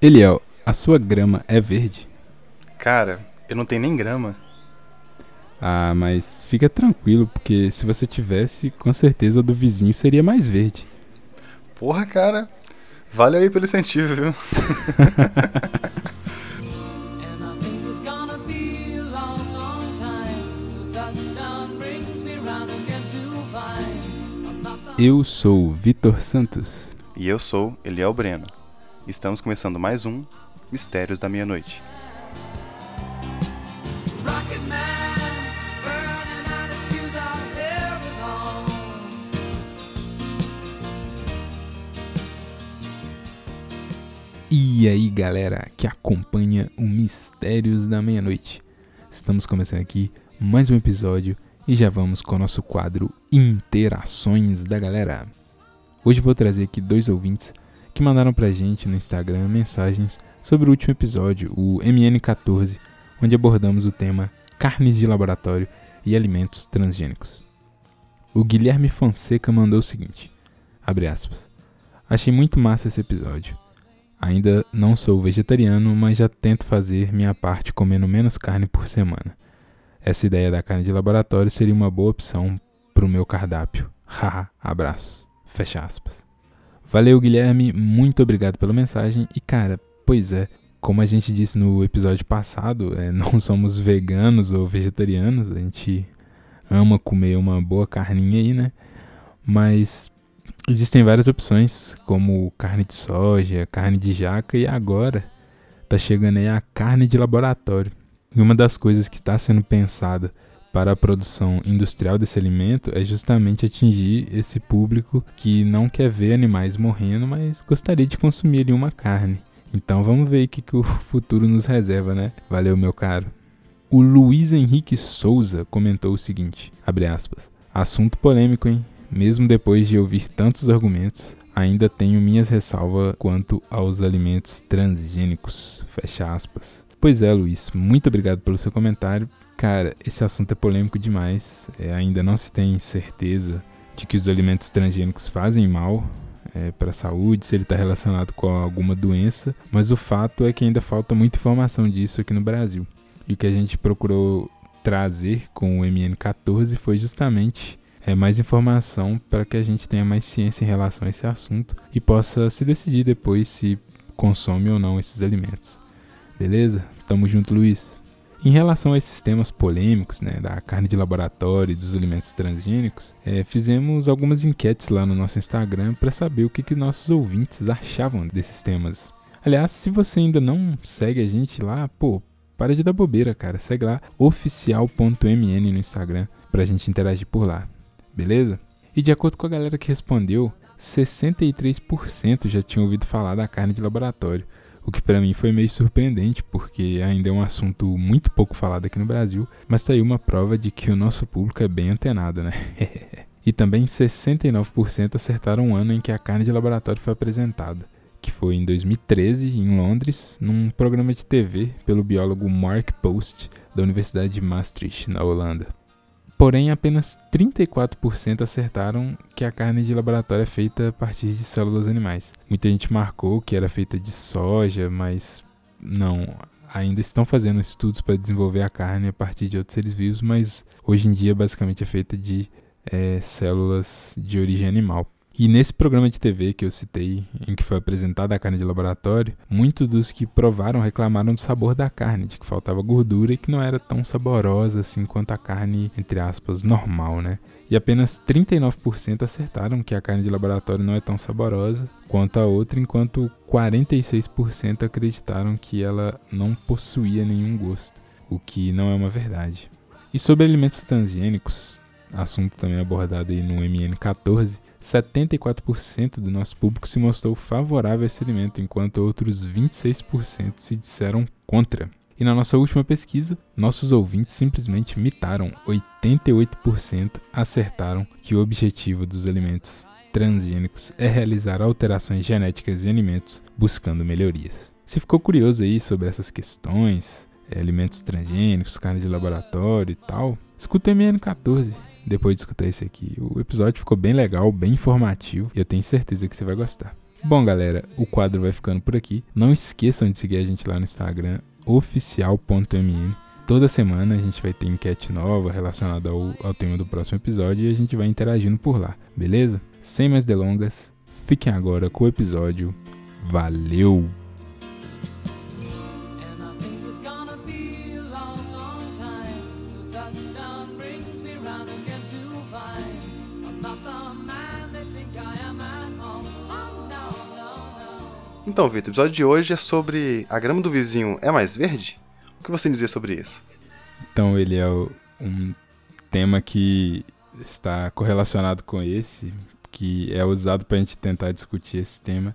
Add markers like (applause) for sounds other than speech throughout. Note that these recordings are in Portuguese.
Eliel, a sua grama é verde? Cara, eu não tenho nem grama. Ah, mas fica tranquilo, porque se você tivesse, com certeza a do vizinho seria mais verde. Porra, cara. Vale aí pelo incentivo, viu? (laughs) Eu sou Vitor Santos. e eu sou Eliel Breno. Estamos começando mais um Mistérios da Meia-Noite. E aí, galera que acompanha o Mistérios da Meia-Noite. Estamos começando aqui mais um episódio e já vamos com o nosso quadro Interações da Galera. Hoje vou trazer aqui dois ouvintes que mandaram pra gente no Instagram mensagens sobre o último episódio, o MN14, onde abordamos o tema carnes de laboratório e alimentos transgênicos. O Guilherme Fonseca mandou o seguinte: abre aspas. Achei muito massa esse episódio. Ainda não sou vegetariano, mas já tento fazer minha parte comendo menos carne por semana. Essa ideia da carne de laboratório seria uma boa opção pro meu cardápio. (laughs) Haha, abraços. Fecha aspas. Valeu, Guilherme, muito obrigado pela mensagem. E cara, pois é, como a gente disse no episódio passado, é, (laughs) não somos veganos ou vegetarianos, a gente ama comer uma boa carninha aí, né? Mas existem várias opções, como carne de soja, carne de jaca e agora tá chegando aí a carne de laboratório. E uma das coisas que está sendo pensada para a produção industrial desse alimento é justamente atingir esse público que não quer ver animais morrendo, mas gostaria de consumir ali uma carne. Então vamos ver o que, que o futuro nos reserva, né? Valeu, meu caro. O Luiz Henrique Souza comentou o seguinte, abre aspas, assunto polêmico, hein? Mesmo depois de ouvir tantos argumentos, ainda tenho minhas ressalvas quanto aos alimentos transgênicos, fecha aspas. Pois é, Luiz, muito obrigado pelo seu comentário. Cara, esse assunto é polêmico demais, é, ainda não se tem certeza de que os alimentos transgênicos fazem mal é, para a saúde, se ele está relacionado com alguma doença, mas o fato é que ainda falta muita informação disso aqui no Brasil. E o que a gente procurou trazer com o MN14 foi justamente é, mais informação para que a gente tenha mais ciência em relação a esse assunto e possa se decidir depois se consome ou não esses alimentos. Beleza? Tamo junto, Luiz. Em relação a esses temas polêmicos, né, da carne de laboratório e dos alimentos transgênicos, é, fizemos algumas enquetes lá no nosso Instagram para saber o que, que nossos ouvintes achavam desses temas. Aliás, se você ainda não segue a gente lá, pô, para de dar bobeira, cara. Segue lá oficial.mn no Instagram pra gente interagir por lá. Beleza? E de acordo com a galera que respondeu, 63% já tinham ouvido falar da carne de laboratório, o que pra mim foi meio surpreendente, porque ainda é um assunto muito pouco falado aqui no Brasil, mas tá aí uma prova de que o nosso público é bem antenado, né? (laughs) e também 69% acertaram o ano em que a carne de laboratório foi apresentada, que foi em 2013, em Londres, num programa de TV pelo biólogo Mark Post, da Universidade de Maastricht, na Holanda. Porém, apenas 34% acertaram que a carne de laboratório é feita a partir de células animais. Muita gente marcou que era feita de soja, mas não. Ainda estão fazendo estudos para desenvolver a carne a partir de outros seres vivos, mas hoje em dia basicamente é feita de é, células de origem animal. E nesse programa de TV que eu citei, em que foi apresentada a carne de laboratório, muitos dos que provaram reclamaram do sabor da carne, de que faltava gordura e que não era tão saborosa assim quanto a carne, entre aspas, normal, né? E apenas 39% acertaram que a carne de laboratório não é tão saborosa quanto a outra, enquanto 46% acreditaram que ela não possuía nenhum gosto, o que não é uma verdade. E sobre alimentos transgênicos, assunto também abordado aí no MN14, 74% do nosso público se mostrou favorável a esse alimento, enquanto outros 26% se disseram contra. E na nossa última pesquisa, nossos ouvintes simplesmente mitaram. 88% acertaram que o objetivo dos alimentos transgênicos é realizar alterações genéticas em alimentos buscando melhorias. Se ficou curioso aí sobre essas questões, é, alimentos transgênicos, carne de laboratório e tal, escuta o MN14 depois de escutar esse aqui. O episódio ficou bem legal, bem informativo e eu tenho certeza que você vai gostar. Bom, galera, o quadro vai ficando por aqui. Não esqueçam de seguir a gente lá no Instagram, oficial.mn. Toda semana a gente vai ter enquete nova relacionada ao, ao tema do próximo episódio e a gente vai interagindo por lá, beleza? Sem mais delongas, fiquem agora com o episódio. Valeu! Então, Vitor, o episódio de hoje é sobre a grama do vizinho é mais verde? O que você dizer sobre isso? Então ele é um tema que está correlacionado com esse, que é usado para a gente tentar discutir esse tema,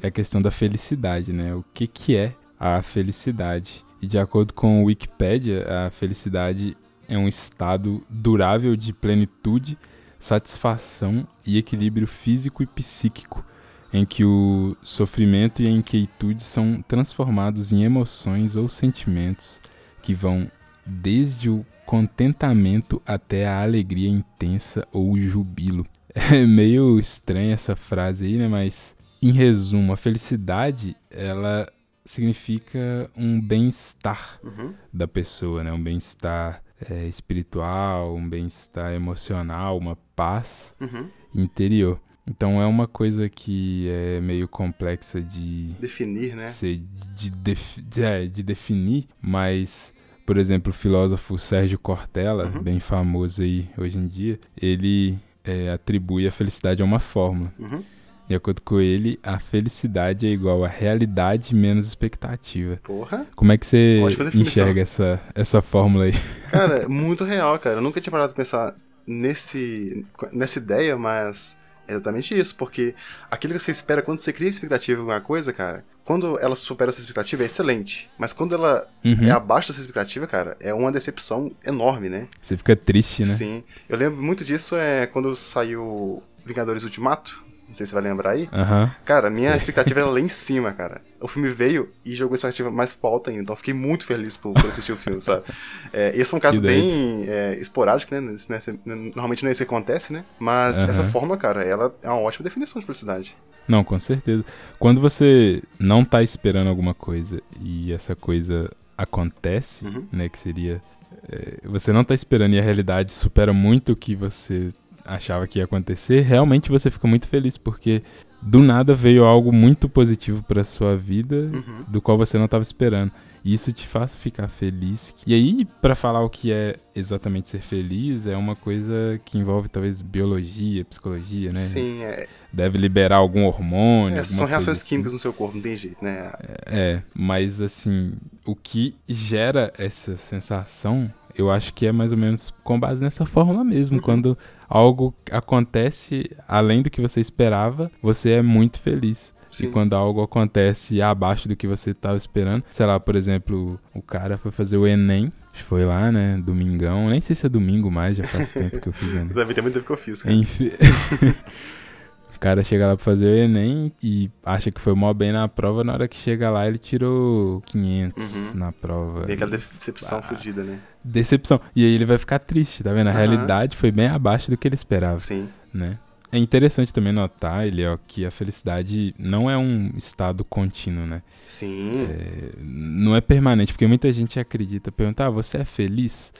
é a questão da felicidade, né? O que, que é a felicidade? E de acordo com o Wikipedia, a felicidade é um estado durável de plenitude, satisfação e equilíbrio físico e psíquico, em que o sofrimento e a inquietude são transformados em emoções ou sentimentos que vão desde o contentamento até a alegria intensa ou o jubilo. (laughs) É meio estranha essa frase aí, né? Mas, em resumo, a felicidade, ela significa um bem-estar Uhum. da pessoa, né? Um bem-estar é, espiritual, um bem-estar emocional, uma paz Uhum. interior. Então é uma coisa que é meio complexa de Definir, né? ser de, def- de- é, de definir, mas, por exemplo, o filósofo Sérgio Cortella, Uhum. bem famoso aí hoje em dia, ele é, atribui a felicidade a uma fórmula. Uhum. De acordo com ele, a felicidade é igual a realidade menos expectativa. Porra. Como é que você enxerga essa, essa fórmula aí? Cara, muito real, cara. Eu nunca tinha parado de pensar nesse, nessa ideia, mas é exatamente isso, porque aquilo que você espera quando você cria expectativa em alguma coisa, cara, quando ela supera essa expectativa é excelente, mas quando ela Uhum. é abaixo dessa expectativa, cara, é uma decepção enorme, né? Você fica triste, né? Sim. Eu lembro muito disso é quando saiu Vingadores Ultimato, não sei se você vai lembrar aí. Aham. Cara, minha expectativa era lá em (laughs) cima, cara. O filme veio e jogou a expectativa mais pro alto ainda. Então eu fiquei muito feliz por, por assistir o filme, sabe? (laughs) É, esse foi um caso bem é, esporádico, né? Nesse- nesse- Normalmente não é isso que acontece, né? Mas Aham. essa forma, cara, ela é uma ótima definição de felicidade. Não, com certeza. Quando você não tá esperando alguma coisa e essa coisa acontece, Uhum. né, que seria é, você não tá esperando e a realidade supera muito o que você achava que ia acontecer, realmente você fica muito feliz porque do nada veio algo muito positivo pra sua vida, Uhum. do qual você não estava esperando. E isso te faz ficar feliz. E aí, pra falar o que é exatamente ser feliz, é uma coisa que envolve talvez biologia, psicologia, né? Sim, é, Deve liberar algum hormônio. é, são reações assim. químicas no seu corpo, não tem jeito, né? É, mas assim, o que gera essa sensação, eu acho que é mais ou menos com base nessa fórmula mesmo. Uhum. Quando algo acontece além do que você esperava, você é muito feliz. E Sim. quando algo acontece abaixo do que você estava esperando, sei lá, por exemplo, o cara foi fazer o Enem, foi lá, né, domingão, nem sei se é domingo mais, já faz tempo que eu fiz o Enem. (laughs) Deve ter muito tempo que eu fiz, cara. Enfim. (laughs) o cara chega lá pra fazer o Enem e acha que foi mó bem na prova. Na hora que chega lá, ele tirou 500 Uhum. na prova. Tem aquela E- decepção fodida, né? Decepção. E aí ele vai ficar triste, tá vendo? A Aham. realidade foi bem abaixo do que ele esperava, Sim. né? É interessante também notar, ele ó, que a felicidade não é um estado contínuo, né? Sim. É, não é permanente, porque muita gente acredita, pergunta, ah, você é feliz?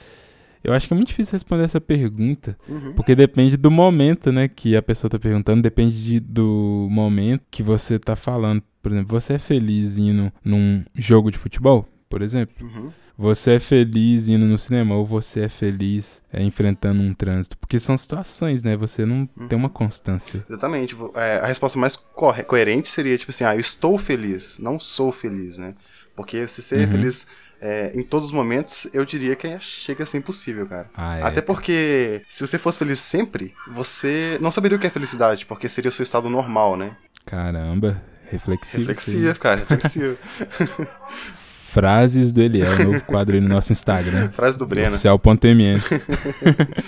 Eu acho que é muito difícil responder essa pergunta, Uhum. porque depende do momento, né, que a pessoa tá perguntando, depende de- do momento que você tá falando. Por exemplo, você é feliz indo num jogo de futebol, por exemplo? Uhum. Você é feliz indo no cinema ou você é feliz é, enfrentando um trânsito? Porque são situações, né? Você não tem uma constância. Exatamente. É, a resposta mais corre- coerente seria, tipo assim, ah, eu estou feliz, não sou feliz, né? Porque se ser Uhum. feliz é, em todos os momentos, eu diria que é- chega a ser impossível, cara. Ah, é. Até porque, se você fosse feliz sempre, você não saberia o que é felicidade, porque seria o seu estado normal, né? Caramba, reflexivo. Reflexivo, cara, reflexivo. (laughs) (laughs) Frases do Eliel, novo quadro aí no nosso Instagram. (laughs) Frase do Breno. Oficial.mn. (laughs)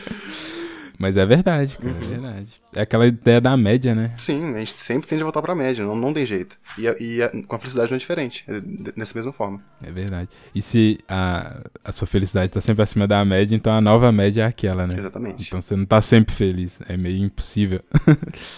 Mas é verdade, cara, Uhum. é verdade. É aquela ideia da média, né? Sim, a gente sempre tende a voltar pra média, não, não tem jeito. E, a- e a- com a felicidade não é diferente, é nessa mesma forma. É verdade. E se a, a sua felicidade tá sempre acima da média, então a nova média é aquela, né? Exatamente. Então você não tá sempre feliz. É meio impossível.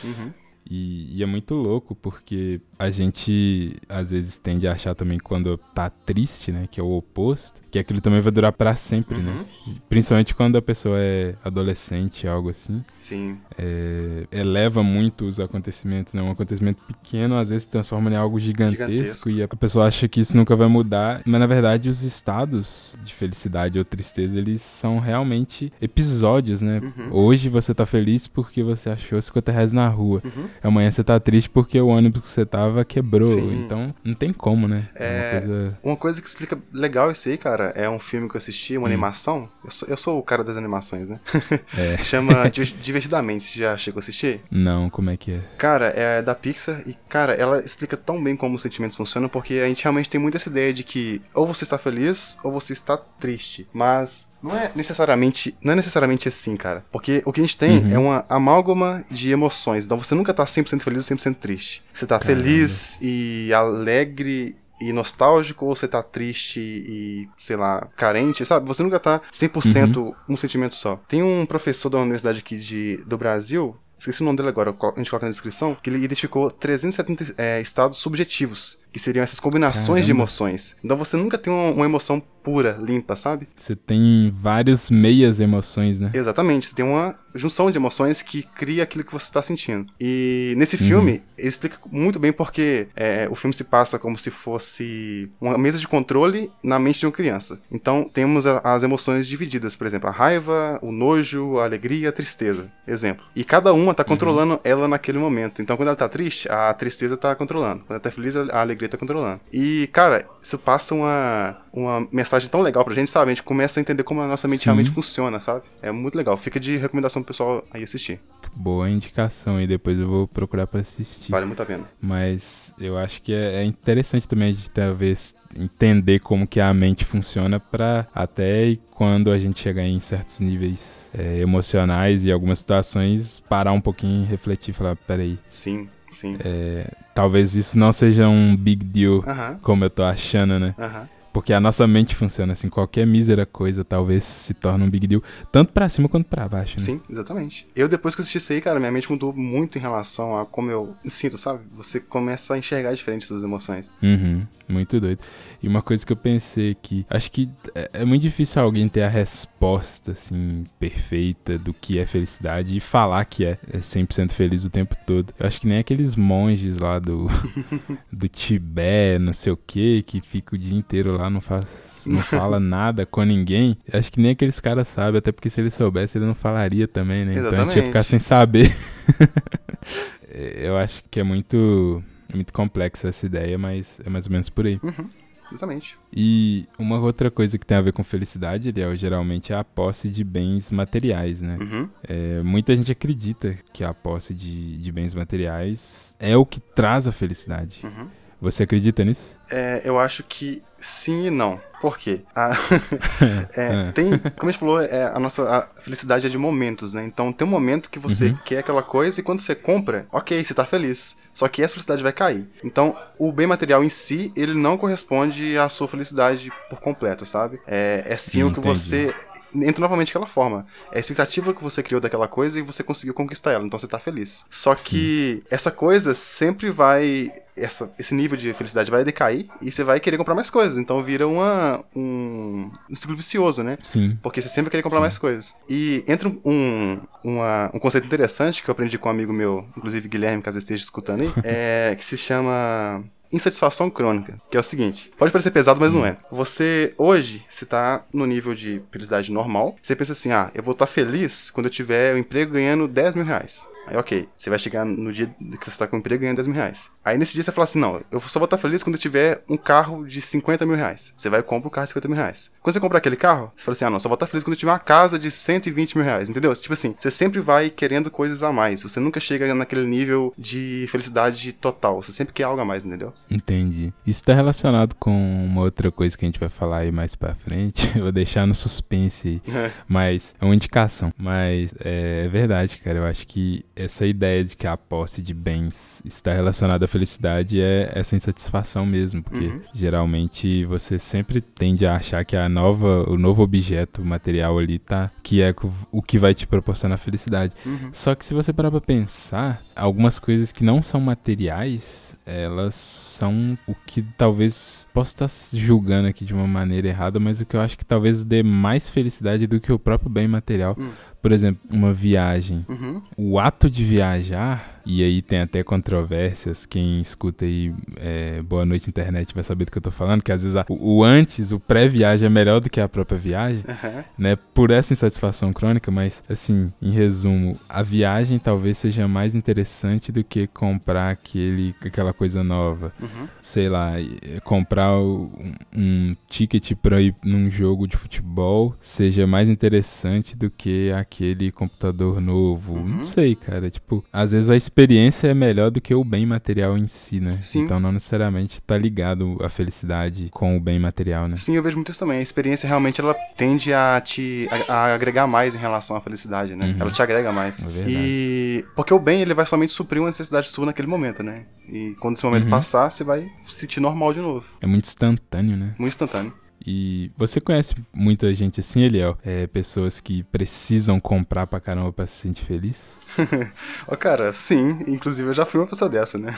Uhum. (laughs) E, e é muito louco porque a gente às vezes tende a achar também quando tá triste, né? Que é o oposto, que aquilo também vai durar pra sempre, né? Uhum. Principalmente quando a pessoa é adolescente, algo assim. Sim. é, eleva muito os acontecimentos, né? Um acontecimento pequeno às vezes se transforma em algo gigantesco, Gigantesco. e a pessoa acha que isso nunca vai mudar, mas na verdade os estados de felicidade ou tristeza, eles são realmente episódios, né? Uhum. Hoje você tá feliz porque você achou 50 reais na rua. Uhum. Amanhã você tá triste porque o ônibus que você tava quebrou. Sim. Então não tem como, né? É, uma coisa. Uma coisa que explica legal isso aí, cara, é um filme que eu assisti, uma Hum. animação. Eu sou, eu sou o cara das animações, né? (laughs) É. (laughs) Chama (laughs) Di- Divertidamente. Já chegou a assistir? Não, como é que é? Cara, é da Pixar e, cara, ela explica tão bem como os sentimentos funcionam, porque a gente realmente tem muito essa ideia de que ou você está feliz ou você está triste. Mas não é necessariamente, não é necessariamente assim, cara. Porque o que a gente tem Uhum. é uma amálgama de emoções. Então você nunca tá 100% feliz ou 100% triste. Você tá Caramba. feliz e alegre e nostálgico, ou você tá triste e, sei lá, carente, sabe? Você nunca tá 100% um sentimento só. Tem um professor da universidade aqui de, do Brasil, esqueci o nome dele agora, a gente coloca na descrição, que ele identificou 370 é, estados subjetivos, que seriam essas combinações de Caramba. emoções. Então você nunca tem uma, uma emoção pura, limpa, sabe? Você tem várias meias emoções, né? Exatamente, você tem uma junção de emoções que cria aquilo que você está sentindo. E nesse filme, ele explica muito bem porque é, o filme se passa como se fosse uma mesa de controle na mente de uma criança. Então, temos a- as emoções divididas, por exemplo, a raiva, o nojo, a alegria, a tristeza, exemplo. E cada uma tá controlando ela naquele momento. Então, quando ela tá triste, a tristeza tá controlando. Quando ela tá feliz, a alegria tá controlando. E, cara, isso passa uma, uma mensagem tão legal pra gente, sabe? A gente começa a entender como a nossa mente Sim. realmente funciona, sabe? É muito legal. Fica de recomendação pro pessoal aí assistir. Boa indicação e depois eu vou procurar pra assistir. Vale muito a pena. Mas eu acho que é, é interessante também a gente talvez entender como que a mente funciona pra até quando a gente chegar em certos níveis é, emocionais e algumas situações parar um pouquinho e refletir e falar, peraí, Sim, sim. é, talvez isso não seja um big deal Aham, como eu tô achando, né? aham. Porque a nossa mente funciona assim, qualquer mísera coisa talvez se torne um big deal, tanto pra cima quanto pra baixo, né? Sim, exatamente. Eu, depois que assisti isso aí, cara, minha mente mudou muito em relação a como eu sinto, sabe? Você começa a enxergar diferente suas emoções. Uhum, muito doido. E uma coisa que eu pensei que acho que é, é muito difícil alguém ter a resposta assim perfeita do que é felicidade e falar que é, é 100% feliz o tempo todo. Eu acho que nem aqueles monges lá do (laughs) do Tibete, não sei o que, que fica o dia inteiro lá não faz não fala (laughs) nada com ninguém. Acho que nem aqueles caras sabem, até porque se ele soubesse ele não falaria também, né? Então a gente ia Exatamente. ficar sem saber. (laughs) É, eu acho que é muito é muito complexa essa ideia, mas é mais ou menos por aí. Uhum, exatamente. E uma outra coisa que tem a ver com felicidade, Eliel, geralmente é a posse de bens materiais, né? Uhum. É, muita gente acredita que a posse de, de bens materiais é o que traz a felicidade. Uhum. Você acredita nisso? É, eu acho que sim e não. Por quê? A- (laughs) é, (laughs) É. tem, como a gente falou, é, a nossa a felicidade é de momentos, né? Então tem um momento que você Uhum. quer aquela coisa e quando você compra, ok, você tá feliz. Só que essa felicidade vai cair. Então, o bem material em si, ele não corresponde à sua felicidade por completo, sabe? É, é sim o que Entendi. você entra novamente aquela forma. É a expectativa que você criou daquela coisa e você conseguiu conquistar ela, então você tá feliz. Só que essa coisa sempre vai. Essa, esse nível de felicidade vai decair e você vai querer comprar mais coisas. Então vira uma, um, um ciclo vicioso, né? Sim. Porque você sempre querer comprar mais coisas. E entra um, uma- um conceito interessante que eu aprendi com um amigo meu, inclusive Guilherme, caso esteja escutando aí, (laughs) é, que se chama insatisfação crônica, que é o seguinte, pode parecer pesado, mas não é. Você, hoje, você tá no nível de felicidade normal, você pensa assim, ah, eu vou estar feliz quando eu tiver o emprego ganhando 10 mil reais. Aí, ok, você vai chegar no dia que você tá com o emprego ganhando 10 mil reais. Aí, nesse dia, você fala assim, não, eu só vou estar feliz quando eu tiver um carro de 50 mil reais. Você vai e compra o carro de 50 mil reais. Quando você comprar aquele carro, você fala assim, ah, não, só vou estar feliz quando eu tiver uma casa de 120 mil reais, entendeu? Tipo assim, você sempre vai querendo coisas a mais. Você nunca chega naquele nível de felicidade total. Você sempre quer algo a mais, entendeu? Entendi. Isso tá relacionado com uma outra coisa que a gente vai falar aí mais pra frente. (laughs) Eu vou deixar no suspense aí. Mas é uma indicação. Mas é verdade, cara. Eu acho que essa ideia de que a posse de bens está relacionada à felicidade é essa insatisfação mesmo, porque Uhum. geralmente você sempre tende a achar que a nova, o novo objeto material ali tá, que é o que vai te proporcionar felicidade. Uhum. Só que se você parar pra pensar, algumas coisas que não são materiais, elas são o que talvez posso estar julgando aqui de uma maneira errada, mas o que eu acho que talvez dê mais felicidade do que o próprio bem material. Hum. Por exemplo, uma viagem. Uhum. O ato de viajar, e aí tem até controvérsias, quem escuta aí é, Boa Noite Internet vai saber do que eu tô falando, que às vezes a- o, o antes, o pré-viagem é melhor do que a própria viagem Uhum. né, por essa insatisfação crônica, mas assim, em resumo, a viagem talvez seja mais interessante do que comprar aquele, aquela coisa nova. Uhum. Sei lá, eh, comprar o- um, um ticket pra ir num jogo de futebol seja mais interessante do que aquele computador novo. Uhum. Não sei, cara. Tipo, às vezes a experiência é melhor do que o bem material em si, né? Sim. Então não necessariamente tá ligado a felicidade com o bem material, né? Sim, eu vejo muito isso também. A experiência realmente ela tende a te a, a agregar mais em relação à felicidade, né? Uhum. Ela te agrega mais. É e porque o bem ele vai somente suprir uma necessidade sua naquele momento, né? E quando esse momento Uhum. passar, você vai se sentir normal de novo. É muito instantâneo, né? Muito instantâneo. E você conhece muita gente assim, Eliel? É, pessoas que precisam comprar pra caramba pra se sentir feliz? (laughs) Ó, cara, sim. Inclusive eu já fui uma pessoa dessa, né?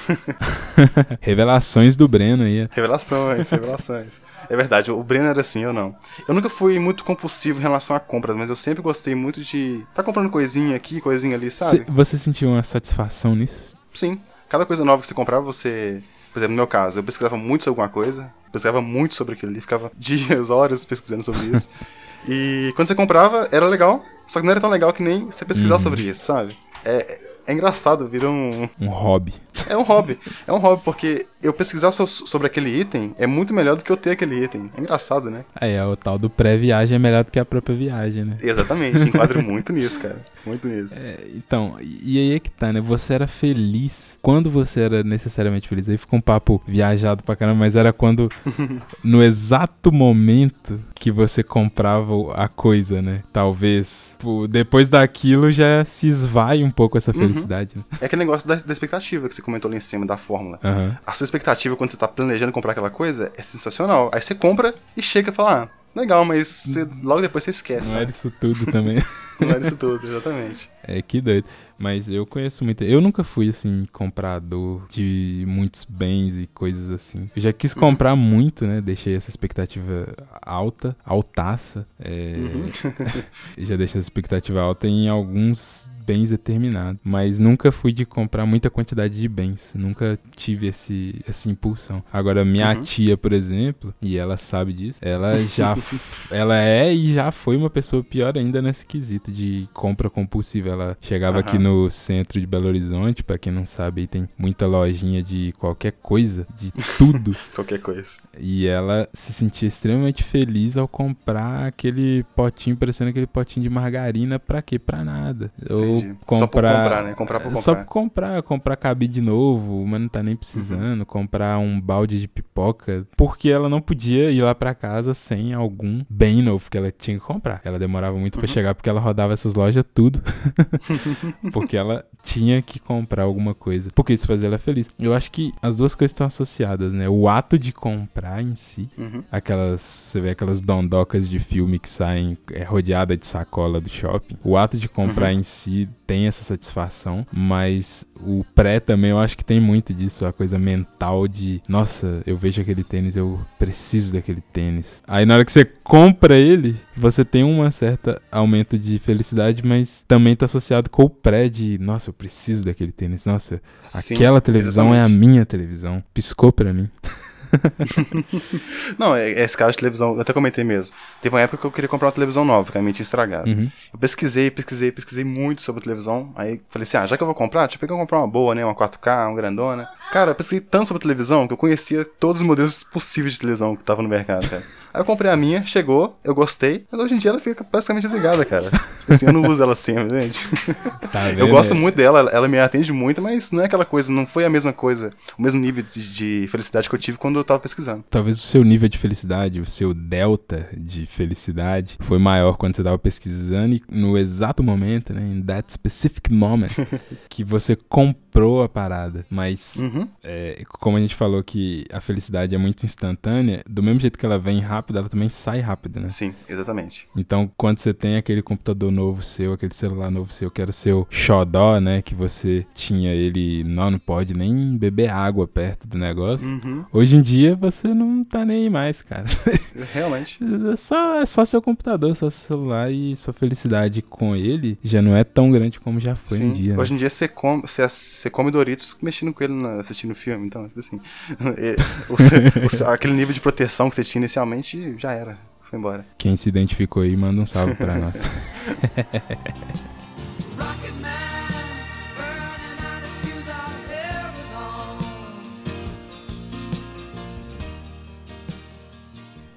(laughs) Revelações do Breno aí. Revelações, revelações. É verdade, o Breno era assim, eu não. Eu nunca fui muito compulsivo em relação a compras, mas eu sempre gostei muito de tá comprando coisinha aqui, coisinha ali, sabe? Cê- você sentiu uma satisfação nisso? Sim. Cada coisa nova que você comprava, você. Por exemplo, no meu caso, eu pesquisava muito sobre alguma coisa, pesquisava muito sobre aquilo ali, ficava (laughs) dias, horas pesquisando sobre isso. e quando você comprava, era legal, só que não era tão legal que nem você pesquisar Uhum. sobre isso, sabe? É, é engraçado, vira um. Um hobby. É um hobby. É um hobby, porque eu pesquisar so- sobre aquele item é muito melhor do que eu ter aquele item. É engraçado, né? Aí, é, o tal do pré-viagem é melhor do que a própria viagem, né? Exatamente, (laughs) enquadro muito nisso, cara. Muito nisso. É, então, e aí é que tá, né? Você era feliz quando você era necessariamente feliz. Aí ficou um papo viajado pra caramba, mas era quando, (laughs) no exato momento que você comprava a coisa, né? Talvez, pô, depois daquilo já se esvai um pouco essa Uhum. felicidade, né? É aquele negócio da, da expectativa que você comentou ali em cima, da fórmula. Aham. A sua expectativa quando você tá planejando comprar aquela coisa é sensacional. Aí você compra e chega e fala, ah, legal, mas você- logo depois você esquece. Não era isso tudo também. (laughs) Não era isso tudo, exatamente. É, que doido. Mas eu conheço muito. Eu nunca fui, assim, comprador de muitos bens e coisas assim. Eu já quis comprar muito, né? Deixei essa expectativa alta, altaça. É, eu (laughs) já deixei essa expectativa alta em alguns bens determinados. Mas nunca fui de comprar muita quantidade de bens. Nunca tive esse, essa impulsão. Agora, minha Uhum. tia, por exemplo, e ela sabe disso, ela já. (laughs) ela é e já foi uma pessoa pior ainda nesse quesito de compra compulsiva. Ela chegava aqui Aham. no centro de Belo Horizonte, pra quem não sabe, aí tem muita lojinha de qualquer coisa, de tudo. (laughs) Qualquer coisa. E ela se sentia extremamente feliz ao comprar aquele potinho, parecendo aquele potinho de margarina, pra quê? Pra nada. Ou Entendi. comprar. Só por comprar, né? Comprar por Só comprar. por comprar, comprar cabide novo, mas não tá nem precisando, comprar um balde de pipoca, porque ela não podia ir lá pra casa sem algum bem novo que ela tinha que comprar. Ela demorava muito pra Uhum. chegar porque ela rodava essas lojas tudo. (laughs) porque ela tinha que comprar alguma coisa. Porque isso fazia ela feliz. Eu acho que as duas coisas estão associadas, né? O ato de comprar em si, Uhum. aquelas, você vê aquelas dondocas de filme que saem é, rodeada de sacola do shopping. O ato de comprar Uhum. em si tem essa satisfação, mas o pré também eu acho que tem muito disso, a coisa mental de, nossa, eu vejo aquele tênis, eu preciso daquele tênis. Aí na hora que você compra ele, você tem um certo aumento de felicidade, mas também tá associado com o pré de, nossa, eu preciso daquele tênis, nossa, Sim, aquela televisão é a exatamente. minha televisão. Piscou pra mim. (laughs) (laughs) Não, é- esse caso de televisão, eu até comentei mesmo. Teve uma época que eu queria comprar uma televisão nova, que a minha tinha estragado. Uhum. Eu pesquisei, pesquisei, pesquisei muito sobre televisão. Aí falei assim: ah, já que eu vou comprar, deixa eu pegar comprar uma boa, né? Uma 4K, uma grandona. Cara, eu pesquisei tanto sobre televisão que eu conhecia todos os modelos possíveis de televisão que estavam no mercado, cara. Aí eu comprei a minha, chegou, eu gostei, mas hoje em dia ela fica basicamente desligada, cara. Assim, eu não uso ela sempre, (laughs) gente. Tá Eu gosto muito dela, ela- me atende muito, mas não é aquela coisa, não foi a mesma coisa, o mesmo nível de, de felicidade que eu tive quando eu tava pesquisando. Talvez o seu nível de felicidade, o seu delta de felicidade foi maior quando você estava pesquisando e no exato momento, né, in that specific moment, (laughs) que você comprou a parada. Mas, Uhum. é, como a gente falou que a felicidade é muito instantânea, do mesmo jeito que ela vem rápido, ela também sai rápido, né? Sim, exatamente. Então, quando você tem aquele computador novo seu, aquele celular novo seu, que era seu xodó, né, que você tinha ele, não, não pode nem beber água perto do negócio. Uhum. Hoje em dia você não tá nem mais, cara. (laughs) Realmente. É só, é só seu computador, só seu celular e sua felicidade com ele já não é tão grande como já foi Sim. um dia. né? Hoje em dia você come, você, você come Doritos mexendo com ele na- assistindo o filme, então, tipo assim. (laughs) é, o o aquele nível de proteção que você tinha inicialmente já era. Foi embora. Quem se identificou aí, manda um salve pra nós. (laughs)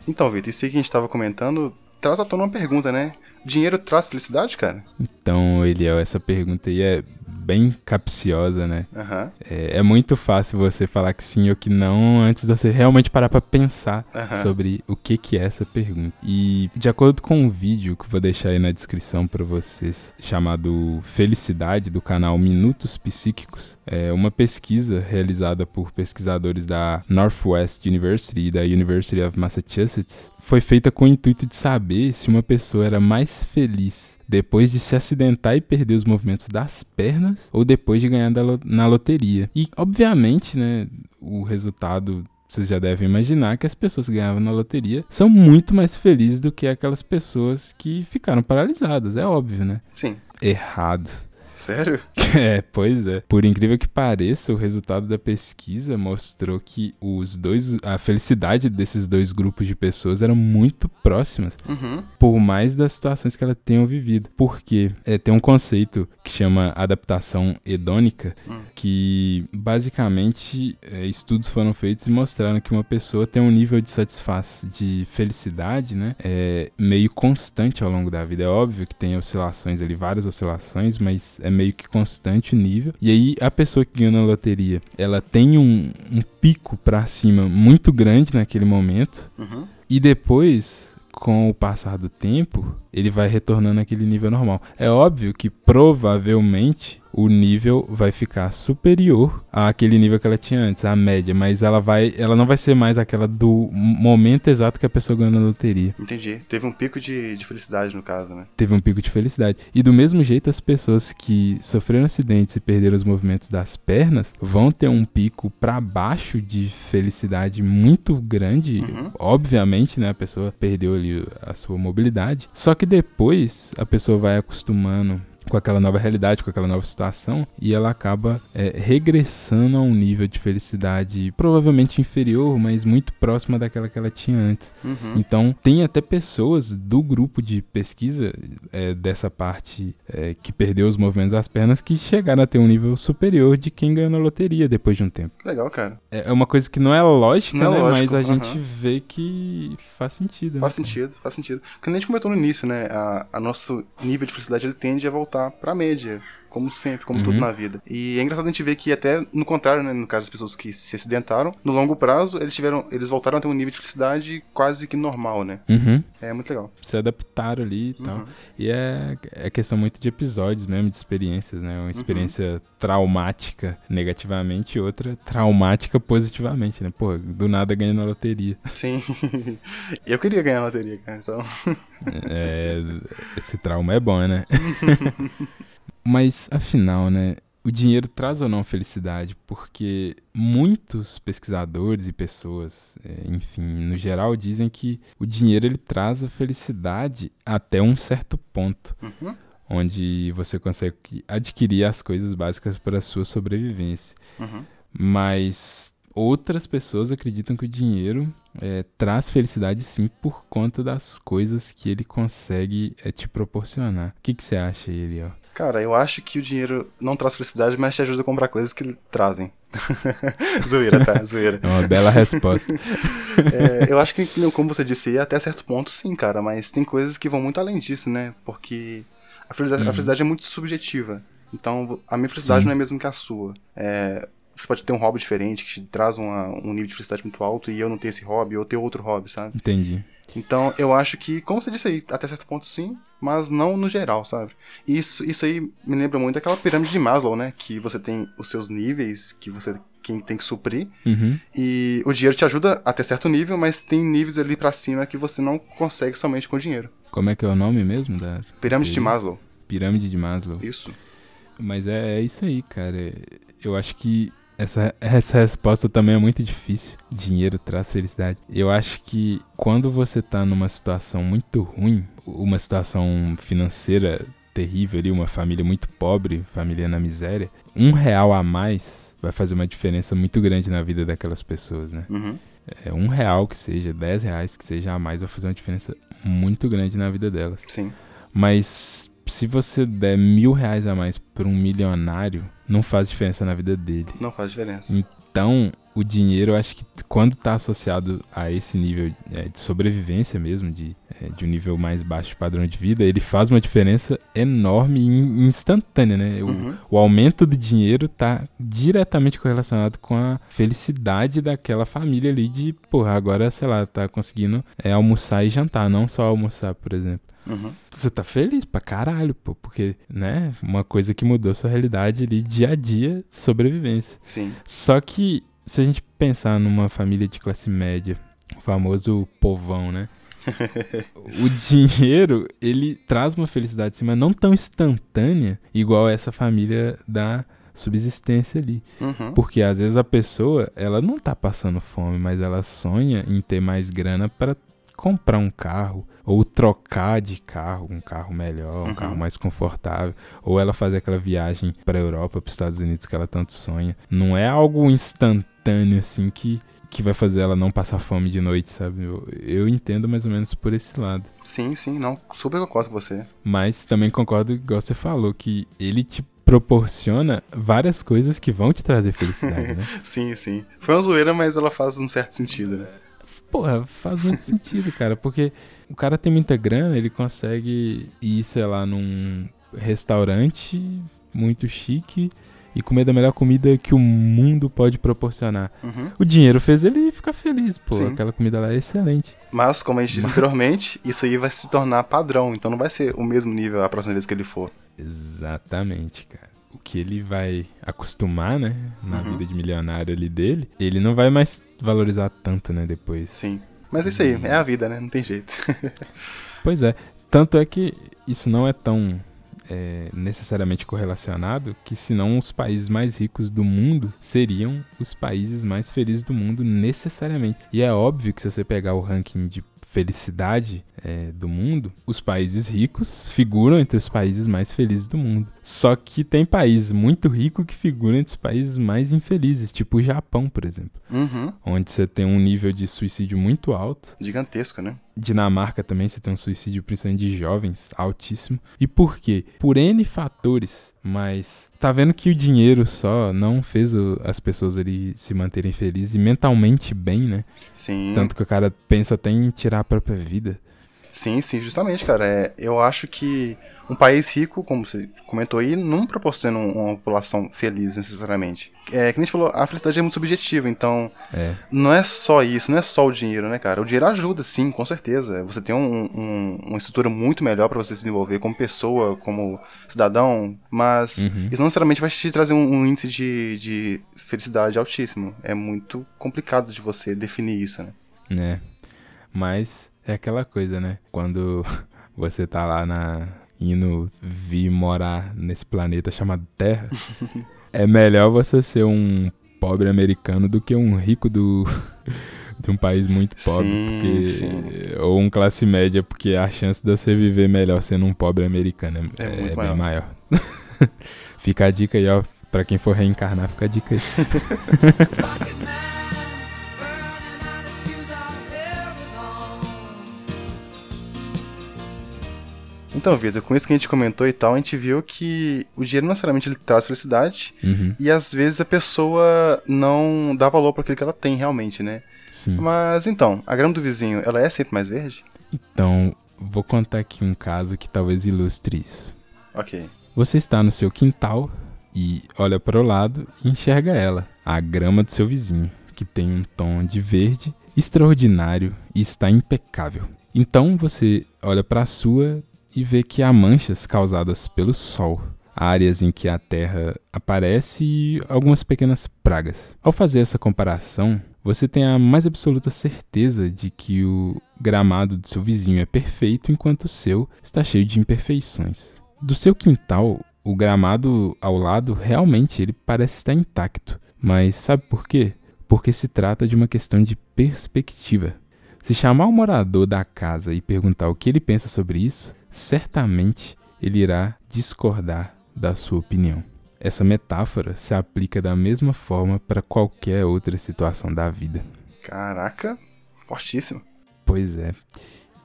Então, Vitor, isso aí que a gente tava comentando traz à tona uma pergunta, né? Dinheiro traz felicidade, cara? Então, Eliel, essa pergunta aí é bem capciosa, né? Aham. É, é muito fácil você falar que sim ou que não antes de você realmente parar pra pensar Aham. sobre o que que é essa pergunta. E de acordo com um vídeo que eu vou deixar aí na descrição pra vocês, chamado Felicidade do canal Minutos Psíquicos, é uma pesquisa realizada por pesquisadores da Northwest University e da University of Massachusetts foi feita com o intuito de saber se uma pessoa era mais feliz depois de se acidentar e perder os movimentos das pernas ou depois de ganhar na loteria. E, obviamente, né, o resultado vocês já devem imaginar que as pessoas que ganhavam na loteria são muito mais felizes do que aquelas pessoas que ficaram paralisadas, é óbvio, né? Sim. Errado. Sério? (laughs) É, pois é. Por incrível que pareça, o resultado da pesquisa mostrou que os dois, a felicidade desses dois grupos de pessoas eram muito próximas, Uhum. Por mais das situações que elas tenham vivido. Porque é, tem um conceito que chama adaptação hedônica, Hum. que basicamente é, estudos foram feitos e mostraram que uma pessoa tem um nível de satisfação, de felicidade, né, é meio constante ao longo da vida. É óbvio que tem oscilações ali, várias oscilações, mas é meio que constante o nível. E aí a pessoa que ganha na loteria, ela tem um, um pico pra cima muito grande naquele momento. Uhum. E depois, com o passar do tempo, ele vai retornando àquele nível normal. É óbvio que provavelmente o nível vai ficar superior àquele nível que ela tinha antes, a média, mas ela vai, ela não vai ser mais aquela do momento exato que a pessoa ganhou na loteria. Entendi. Teve um pico de, de felicidade no caso, né? Teve um pico de felicidade. E do mesmo jeito, as pessoas que sofreram acidentes e perderam os movimentos das pernas vão ter um pico pra baixo de felicidade muito grande. Uhum. Obviamente, né? A pessoa perdeu ali a sua mobilidade. Só que depois a pessoa vai acostumando com aquela nova realidade, com aquela nova situação, e ela acaba é, regressando a um nível de felicidade provavelmente inferior, mas muito próxima daquela que ela tinha antes. Uhum. Então, tem até pessoas do grupo de pesquisa é, dessa parte é, que perdeu os movimentos das pernas que chegaram a ter um nível superior de quem ganhou na loteria depois de um tempo. Legal, cara. É é uma coisa que não é lógica, Não é né? lógico, Mas a aham. gente vê que faz sentido. né? Faz sentido, faz sentido. Porque nem a gente comentou no início, né? A, a nosso nível de felicidade ele tende a voltar pra média. Como sempre, como Uhum. tudo na vida. E é engraçado a gente ver que até no contrário, né? No caso das pessoas que se acidentaram, no longo prazo, eles tiveram. Eles voltaram a ter um nível de felicidade quase que normal, né? Uhum. É muito legal. Se adaptaram ali e tal. Uhum. E é, é questão muito de episódios mesmo, de experiências, né? Uma experiência traumática negativamente e outra traumática positivamente, né? Pô, do nada ganha na loteria. Sim. (laughs) Eu queria ganhar a loteria, cara. Então. É, esse trauma é bom, né? (laughs) Mas afinal, né? O dinheiro traz ou não felicidade? Porque muitos pesquisadores e pessoas, é, enfim, no geral, dizem que o dinheiro ele traz a felicidade até um certo ponto, Uhum. onde você consegue adquirir as coisas básicas para a sua sobrevivência. Uhum. Mas outras pessoas acreditam que o dinheiro é, traz felicidade sim por conta das coisas que ele consegue é, te proporcionar. O que, que você acha aí, Eliel? Cara, eu acho que o dinheiro não traz felicidade, mas te ajuda a comprar coisas que trazem. (laughs) zoeira, tá? Zoeira. É uma bela resposta. (laughs) É, eu acho que, como você disse, até certo ponto, sim, cara, mas tem coisas que vão muito além disso, né? Porque A felicidade, a felicidade é muito subjetiva. Então, a minha felicidade Sim. não é mesmo que a sua. É, você pode ter um hobby diferente que te traz uma- um nível de felicidade muito alto e eu não ter esse hobby, ou ter outro hobby, sabe? Entendi. Então, eu acho que, como você disse aí, até certo ponto sim, mas não no geral, sabe? Isso, isso aí me lembra muito aquela pirâmide de Maslow, né? Que você tem os seus níveis que você quem tem que suprir Uhum. e o dinheiro te ajuda até certo nível, mas tem níveis ali pra cima que você não consegue somente com dinheiro. Como é que é o nome mesmo da Pirâmide de. Maslow, pirâmide de Maslow? isso. Mas é, é isso aí, cara. Eu acho que essa, essa resposta também é muito difícil. Dinheiro traz felicidade. Eu acho que quando você tá numa situação muito ruim, uma situação financeira terrível ali, uma família muito pobre, família na miséria, um real a mais vai fazer uma diferença muito grande na vida daquelas pessoas, né? Uhum. É um real que seja, dez reais que seja a mais vai fazer uma diferença muito grande na vida delas. Sim. Mas se você der mil reais a mais pra um milionário, não faz diferença na vida dele. Não faz diferença. Então, o dinheiro, eu acho que quando tá associado a esse nível é, de sobrevivência mesmo, de, é, de um nível mais baixo de padrão de vida, ele faz uma diferença enorme e in- instantânea, né? O, Uhum. o aumento do dinheiro tá diretamente correlacionado com a felicidade daquela família ali de, porra, agora, sei lá, tá conseguindo é, almoçar e jantar, não só almoçar, por exemplo Uhum. você tá feliz pra caralho, pô, porque, né, uma coisa que mudou sua realidade ali dia a dia, sobrevivência. Sim. Só que se a gente pensar numa família de classe média, o famoso povão, né? (laughs) o dinheiro, ele traz uma felicidade, sim, mas não tão instantânea igual essa família da subsistência ali. Uhum. Porque às vezes a pessoa, ela não tá passando fome, mas ela sonha em ter mais grana para comprar um carro ou trocar de carro, um carro melhor, um Uhum. carro mais confortável, ou ela fazer aquela viagem para Europa, para os Estados Unidos que ela tanto sonha. Não é algo instantâneo assim que que vai fazer ela não passar fome de noite, sabe? Eu, eu entendo mais ou menos por esse lado. Sim, sim, não, super concordo com você. Mas também concordo, igual você falou, que ele te proporciona várias coisas que vão te trazer felicidade, né? (laughs) Sim, sim. Foi uma zoeira, mas ela faz um certo sentido, né? Porra, faz muito sentido, cara, porque o cara tem muita grana, ele consegue ir, sei lá, num restaurante muito chique e comer da melhor comida que o mundo pode proporcionar. Uhum. O dinheiro fez ele ficar feliz, pô, Sim. aquela comida lá é excelente. Mas, como a gente disse Mas- anteriormente, isso aí vai se tornar padrão, então não vai ser o mesmo nível a próxima vez que ele for. Exatamente, cara. O que ele vai acostumar, né, na Uhum. vida de milionário ali dele, ele não vai mais valorizar tanto, né, depois. Sim. Mas é isso aí, é a vida, né? Não tem jeito. (laughs) Pois é. Tanto é que isso não é tão é, necessariamente correlacionado que senão os países mais ricos do mundo seriam os países mais felizes do mundo necessariamente. E é óbvio que se você pegar o ranking de felicidade é, do mundo, os países ricos figuram entre os países mais felizes do mundo. Só que tem países muito ricos que figuram entre os países mais infelizes, tipo o Japão, por exemplo, Uhum. onde você tem um nível de suicídio muito alto. Gigantesco, né? Dinamarca também você tem um suicídio principalmente de jovens altíssimo. E por quê? Por N fatores, mas tá vendo que o dinheiro só não fez o- as pessoas ali se manterem felizes e mentalmente bem, né? Sim. Tanto que o cara pensa até em tirar a própria vida. Sim, sim, justamente, cara. É, eu acho que um país rico, como você comentou aí, não proporciona um- uma população feliz necessariamente. É, que a gente falou, a felicidade é muito subjetiva, então É, não é só isso, não é só o dinheiro, né, cara? O dinheiro ajuda, sim, com certeza. Você tem um- um- uma estrutura muito melhor pra você se desenvolver como pessoa, como cidadão, mas Uhum. isso não necessariamente vai te trazer um, um índice de, de felicidade altíssimo. É muito complicado de você definir isso, né? né? Mas é aquela coisa, né? Quando (laughs) você tá lá na indo vir morar nesse planeta chamado Terra, é melhor você ser um pobre americano do que um rico do (laughs) de um país muito pobre, Sim, porque sim. ou um classe média, porque a chance de você viver melhor sendo um pobre americano é, É é maior. bem maior. (laughs) fica a dica aí, ó, Pra quem for reencarnar, fica a dica aí. (laughs) Então, Vitor, com isso que a gente comentou e tal, a gente viu que o dinheiro não necessariamente ele traz felicidade Uhum, e às vezes a pessoa não dá valor para aquilo que ela tem realmente, né? sim. Mas então, a grama do vizinho, ela é sempre mais verde? Então, vou contar aqui um caso que talvez ilustre isso. Ok. Você está no seu quintal e olha para o lado e enxerga ela, a grama do seu vizinho, que tem um tom de verde extraordinário e está impecável. Então você olha para a sua e vê que há manchas causadas pelo sol, áreas em que a terra aparece e algumas pequenas pragas. Ao fazer essa comparação, você tem a mais absoluta certeza de que o gramado do seu vizinho é perfeito enquanto o seu está cheio de imperfeições. Do seu quintal, o gramado ao lado realmente ele parece estar intacto, mas sabe por quê? Porque se trata de uma questão de perspectiva. Se chamar o morador da casa e perguntar o que ele pensa sobre isso, certamente ele irá discordar da sua opinião. Essa metáfora se aplica da mesma forma para qualquer outra situação da vida. Caraca, fortíssimo. Pois é.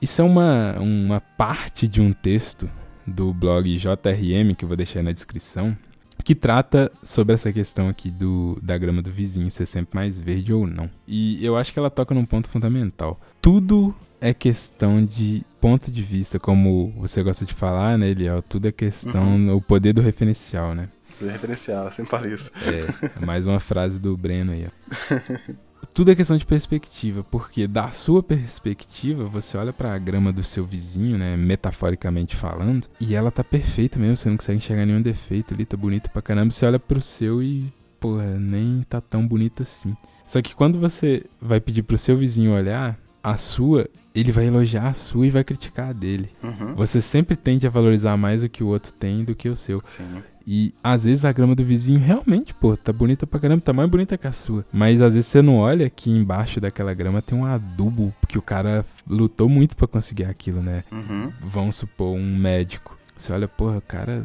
Isso é uma, uma parte de um texto do blog JRM, que eu vou deixar aí na descrição, que trata sobre essa questão aqui do, da grama do vizinho ser sempre mais verde ou não. E eu acho que ela toca num ponto fundamental. Tudo é questão de ponto de vista, como você gosta de falar, né, Eliel? Tudo é questão, o poder do referencial, né? Do referencial, eu sempre falo isso. É, (laughs) mais uma frase do Breno aí, ó. Tudo é questão de perspectiva, porque da sua perspectiva, você olha pra grama do seu vizinho, né, metaforicamente falando, e ela tá perfeita mesmo, você não consegue enxergar nenhum defeito ali, tá bonita pra caramba. Você olha pro seu e, porra, nem tá tão bonita assim. Só que quando você vai pedir pro seu vizinho olhar a sua, ele vai elogiar a sua e vai criticar a dele. Uhum. Você sempre tende a valorizar mais o que o outro tem do que o seu. Sim. E às vezes a grama do vizinho realmente, pô, tá bonita pra caramba, tá mais bonita que a sua. Mas às vezes você não olha que embaixo daquela grama tem um adubo que o cara lutou muito pra conseguir aquilo, né? Uhum. Vamos supor, um médico. Você olha, porra, o cara,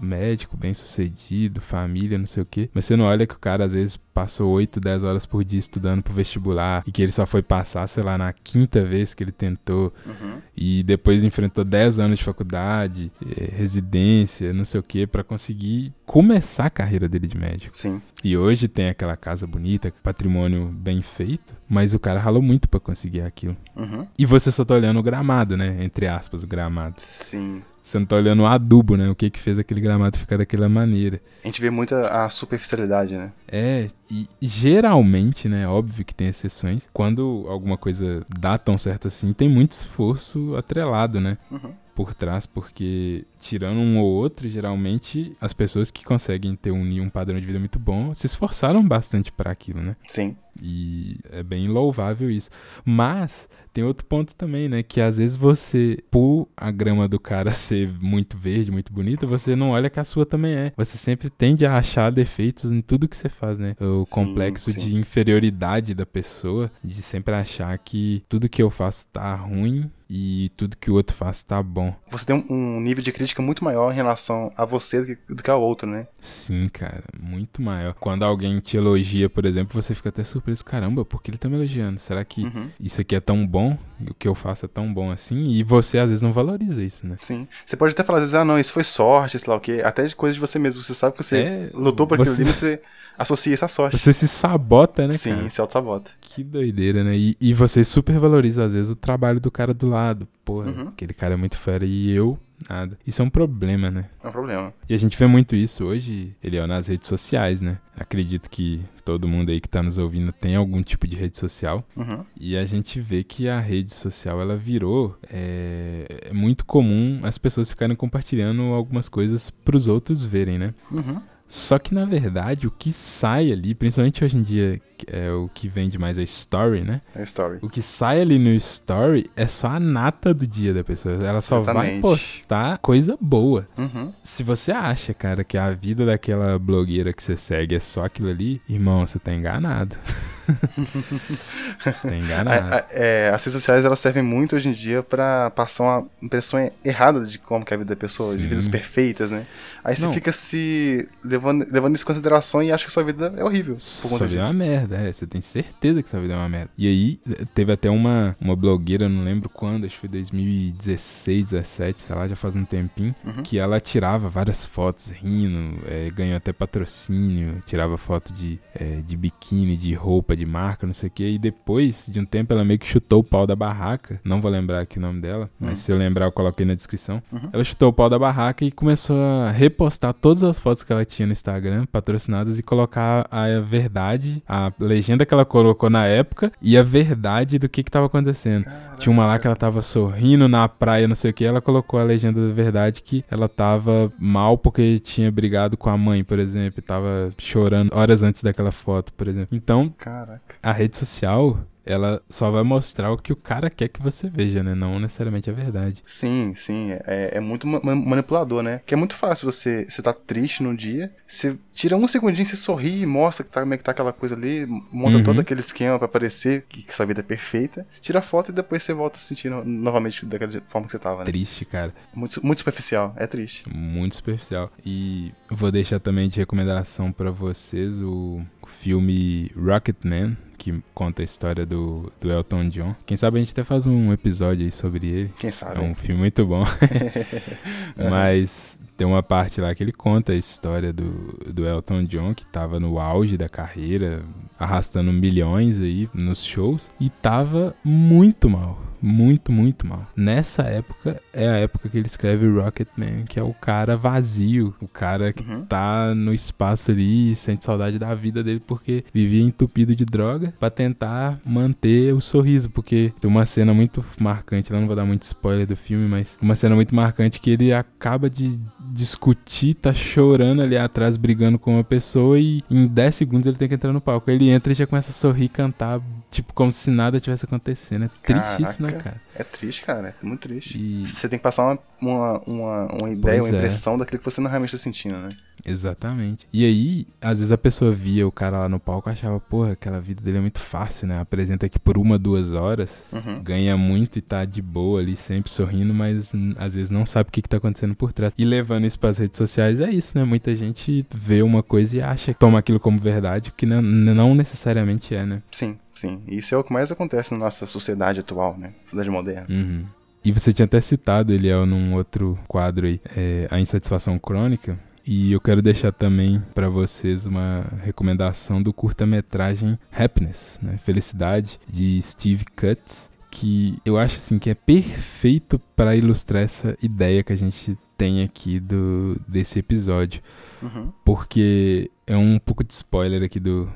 médico, bem sucedido, família, não sei o quê. Mas você não olha que o cara às vezes passou 8, 10 horas por dia estudando pro vestibular e que ele só foi passar, sei lá, na quinta vez que ele tentou Uhum. e depois enfrentou 10 anos de faculdade, eh, residência, não sei o que, pra conseguir começar a carreira dele de médico. Sim. E hoje tem aquela casa bonita, patrimônio bem feito, mas o cara ralou muito pra conseguir aquilo. Uhum. E você só tá olhando o gramado, né? Entre aspas, o gramado. Sim. Você não tá olhando o adubo, né? O que que fez aquele gramado ficar daquela maneira. A gente vê muita a superficialidade, né? É, e geralmente, né, óbvio que tem exceções, quando alguma coisa dá tão certo assim, tem muito esforço atrelado, né, Uhum. Por trás, porque tirando um ou outro, geralmente as pessoas que conseguem ter um, um padrão de vida muito bom se esforçaram bastante para aquilo, né? Sim. E é bem louvável isso. Mas tem outro ponto também, né? Que às vezes você, por a grama do cara (laughs) ser muito verde, muito bonita, você não olha que a sua também é. Você sempre tende a achar defeitos em tudo que você faz, né? O Sim, complexo sim. de inferioridade da pessoa, de sempre achar que tudo que eu faço tá ruim e tudo que o outro faz tá bom. Você tem um, nível de crítica muito maior em relação a você do que, do que ao outro, né? Sim, cara, muito maior. Quando alguém te elogia, por exemplo, você fica até surpreso. Caramba, por que ele tá me elogiando? Será que Uhum. isso aqui é tão bom? O que eu faço é tão bom assim? E você às vezes não valoriza isso, né? Sim. Você pode até falar, às vezes, ah, não, isso foi sorte, sei lá o quê. Até de coisas de você mesmo. Você sabe que você É, lutou por aquilo você- ali, mas você associa à sorte. Você se sabota, né, Sim, cara? se auto-sabota. Que doideira, né? E, e você super valoriza, às vezes, o trabalho do cara do lado. Porra, Uhum. aquele cara é muito fera e eu, nada. Isso é um problema, né? É um problema. E a gente vê muito isso hoje, Eliel, nas redes sociais, né? Acredito que todo mundo aí que tá nos ouvindo tem algum tipo de rede social. Uhum. E a gente vê que a rede social, ela virou... É, é muito comum as pessoas ficarem compartilhando algumas coisas pros outros verem, né? Uhum. Só que, na verdade, o que sai ali, principalmente hoje em dia, é o que vende mais a story, né? É a story. O que sai ali no story é só a nata do dia da pessoa. Ela só vai Exatamente. postar coisa boa. Uhum. Se você acha, cara, que a vida daquela blogueira que você segue é só aquilo ali, irmão, você tá enganado. (laughs) (laughs) tá enganado. A- a- é, as redes sociais elas servem muito hoje em dia pra passar uma impressão errada de como que é a vida da pessoa, de Sim. vidas perfeitas, né? Aí você fica se levando, levando isso em consideração e acha que sua vida é horrível por Sua conta vida é uma merda, é. Você tem certeza que sua vida é uma merda. E aí, teve até uma, uma blogueira, não lembro quando, acho que foi 2016, 17, sei lá, já faz um tempinho, Uhum. que ela tirava várias fotos rindo, é, ganhou até patrocínio, tirava foto de, é, de biquíni, de roupa roupa de marca, não sei o que. E depois de um tempo ela meio que chutou o pau da barraca. Não vou lembrar aqui o nome dela, mas se eu lembrar eu coloquei na descrição. Uhum. Ela chutou o pau da barraca e começou a repostar todas as fotos que ela tinha no Instagram, patrocinadas, e colocar a verdade, a legenda que ela colocou na época e a verdade do que que tava acontecendo. Tinha uma lá que ela tava sorrindo na praia, não sei o que, ela colocou a legenda da verdade que ela tava mal porque tinha brigado com a mãe, por exemplo, e tava chorando horas antes daquela foto, por exemplo. Então, Caraca. A rede social, ela só vai mostrar o que o cara quer que você veja, né? Não necessariamente a verdade. Sim, sim. É, é muito ma- ma- manipulador, né? Que é muito fácil você, você tá triste num dia, você tira um segundinho, você sorri e mostra que tá, como é que tá aquela coisa ali, monta Uhum. todo aquele esquema pra parecer que, que sua vida é perfeita, tira a foto e depois você volta se sentindo novamente daquela forma que você tava, né? Triste, cara. Muito, muito superficial, é triste. Muito superficial. E vou deixar também de recomendação pra vocês o filme Rocketman, que conta a história do, do Elton John. Quem sabe a gente até faz um episódio aí sobre ele. Quem sabe? É um filme muito bom. (laughs) (laughs) Mas tem uma parte lá que ele conta a história do, do Elton John, que tava no auge da carreira, arrastando milhões aí nos shows, e tava muito mal. Muito, muito mal. Nessa época, é a época que ele escreve Rocketman, que é o cara vazio, o cara que Uhum. tá no espaço ali e sente saudade da vida dele porque vivia entupido de droga pra tentar manter o sorriso, porque tem uma cena muito marcante, lá não vou dar muito spoiler do filme, mas uma cena muito marcante que ele acaba de discutir, tá chorando ali atrás, brigando com uma pessoa e em 10 segundos ele tem que entrar no palco. Ele entra e já começa a sorrir, cantar, tipo como se nada tivesse acontecendo. É triste isso, né, cara? É triste, cara. É muito triste. E- Você tem que passar uma, uma, uma, uma ideia, Pois uma é. impressão daquilo que você não realmente tá sentindo, né? Exatamente. E aí, às vezes a pessoa via o cara lá no palco e achava, porra, aquela vida dele é muito fácil, né? Apresenta aqui por uma, duas horas, Uhum. ganha muito e tá de boa ali, sempre sorrindo, mas às vezes não sabe o que, que tá acontecendo por trás. E levando isso pras redes sociais é isso, né? Muita gente vê uma coisa e acha, toma aquilo como verdade, o que não, não necessariamente é, né? Sim, sim. Isso é o que mais acontece na nossa sociedade atual, né? Sociedade moderna. Uhum. E você tinha até citado, Eliel, num outro quadro aí, é, a insatisfação crônica. E eu quero deixar também pra vocês uma recomendação do curta-metragem Happiness, né? Felicidade, de Steve Cutts, que eu acho assim que é perfeito pra ilustrar essa ideia que a gente tem aqui do desse episódio, Uhum. porque é um pouco de spoiler aqui do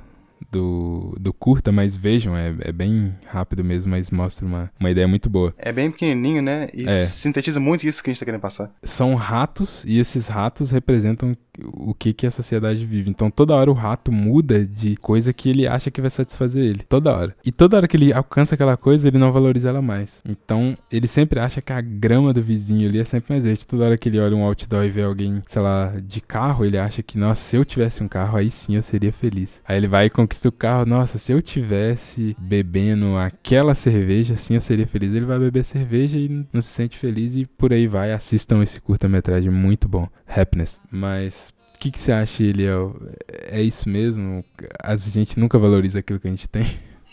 do, do curta, mas vejam, é, é bem rápido mesmo, mas mostra uma, uma ideia muito boa. É bem pequenininho, né? E É. sintetiza muito isso que a gente tá querendo passar. são ratos e esses ratos representam o que que a sociedade vive. Então toda hora o rato muda de coisa que ele acha que vai satisfazer ele. Toda hora. E toda hora que ele alcança aquela coisa, ele não valoriza ela mais. Então ele sempre acha que a grama do vizinho ali é sempre mais verde. Toda hora que ele olha um outdoor e vê alguém, sei lá, de carro, ele acha que, nossa, se eu tivesse um carro, aí sim eu seria feliz. Aí ele vai e conquista o carro, nossa, se eu tivesse bebendo aquela cerveja, assim eu seria feliz. Ele vai beber cerveja e não se sente feliz e por aí vai. Assistam esse curta-metragem muito bom, Happiness. Mas o que, que você acha, Eliel? É isso mesmo? A gente nunca valoriza aquilo que a gente tem?